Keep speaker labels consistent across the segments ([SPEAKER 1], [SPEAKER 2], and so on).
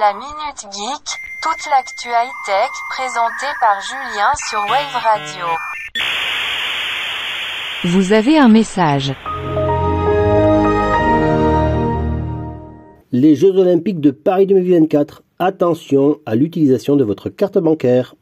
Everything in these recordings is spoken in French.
[SPEAKER 1] La Minute Geek, toute l'actu high-tech présentée par Julien sur Wave Radio.
[SPEAKER 2] Vous avez un message.
[SPEAKER 3] Les Jeux Olympiques de Paris 2024. Attention à l'utilisation de votre carte bancaire.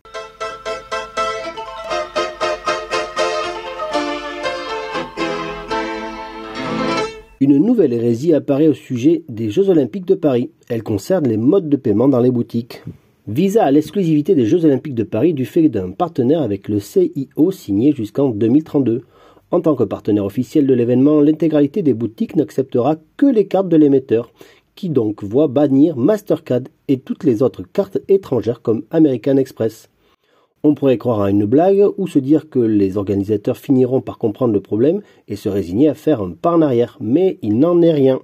[SPEAKER 3] Une nouvelle hérésie apparaît au sujet des Jeux Olympiques de Paris. Elle concerne les modes de paiement dans les boutiques. Visa a l'exclusivité des Jeux Olympiques de Paris du fait d'un partenaire avec le CIO signé jusqu'en 2032. En tant que partenaire officiel de l'événement, l'intégralité des boutiques n'acceptera que les cartes de l'émetteur, qui donc voit bannir Mastercard et toutes les autres cartes étrangères comme American Express. On pourrait croire à une blague ou se dire que les organisateurs finiront par comprendre le problème et se résigner à faire un pas en arrière, mais il n'en est rien.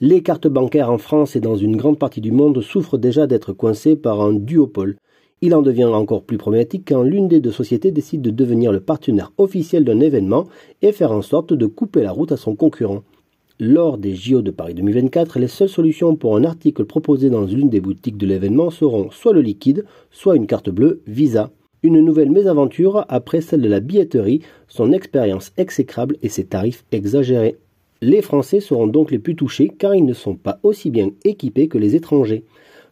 [SPEAKER 3] Les cartes bancaires en France et dans une grande partie du monde souffrent déjà d'être coincées par un duopole. Il en devient encore plus problématique quand l'une des deux sociétés décide de devenir le partenaire officiel d'un événement et faire en sorte de couper la route à son concurrent. Lors des JO de Paris 2024, les seules solutions pour un article proposé dans l'une des boutiques de l'événement seront soit le liquide, soit une carte bleue Visa. Une nouvelle mésaventure après celle de la billetterie, son expérience exécrable et ses tarifs exagérés. Les Français seront donc les plus touchés car ils ne sont pas aussi bien équipés que les étrangers.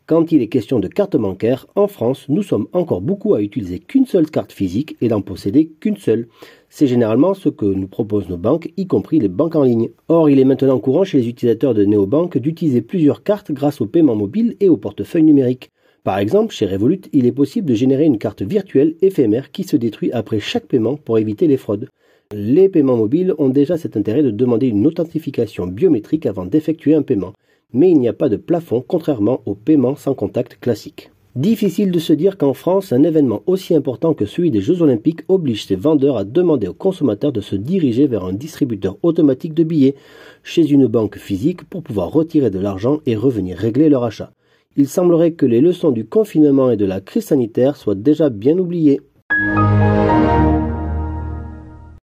[SPEAKER 3] Quand il est question de carte bancaire, en France, nous sommes encore beaucoup à utiliser qu'une seule carte physique et d'en posséder qu'une seule. C'est généralement ce que nous proposent nos banques, y compris les banques en ligne. Or, il est maintenant courant chez les utilisateurs de néobanques d'utiliser plusieurs cartes grâce au paiement mobile et au portefeuille numérique. Par exemple, chez Revolut, il est possible de générer une carte virtuelle éphémère qui se détruit après chaque paiement pour éviter les fraudes. Les paiements mobiles ont déjà cet intérêt de demander une authentification biométrique avant d'effectuer un paiement, mais il n'y a pas de plafond contrairement aux paiements sans contact classiques. Difficile de se dire qu'en France, un événement aussi important que celui des Jeux Olympiques oblige ses vendeurs à demander aux consommateurs de se diriger vers un distributeur automatique de billets chez une banque physique pour pouvoir retirer de l'argent et revenir régler leur achat il semblerait que les leçons du confinement et de la crise sanitaire soient déjà bien oubliées.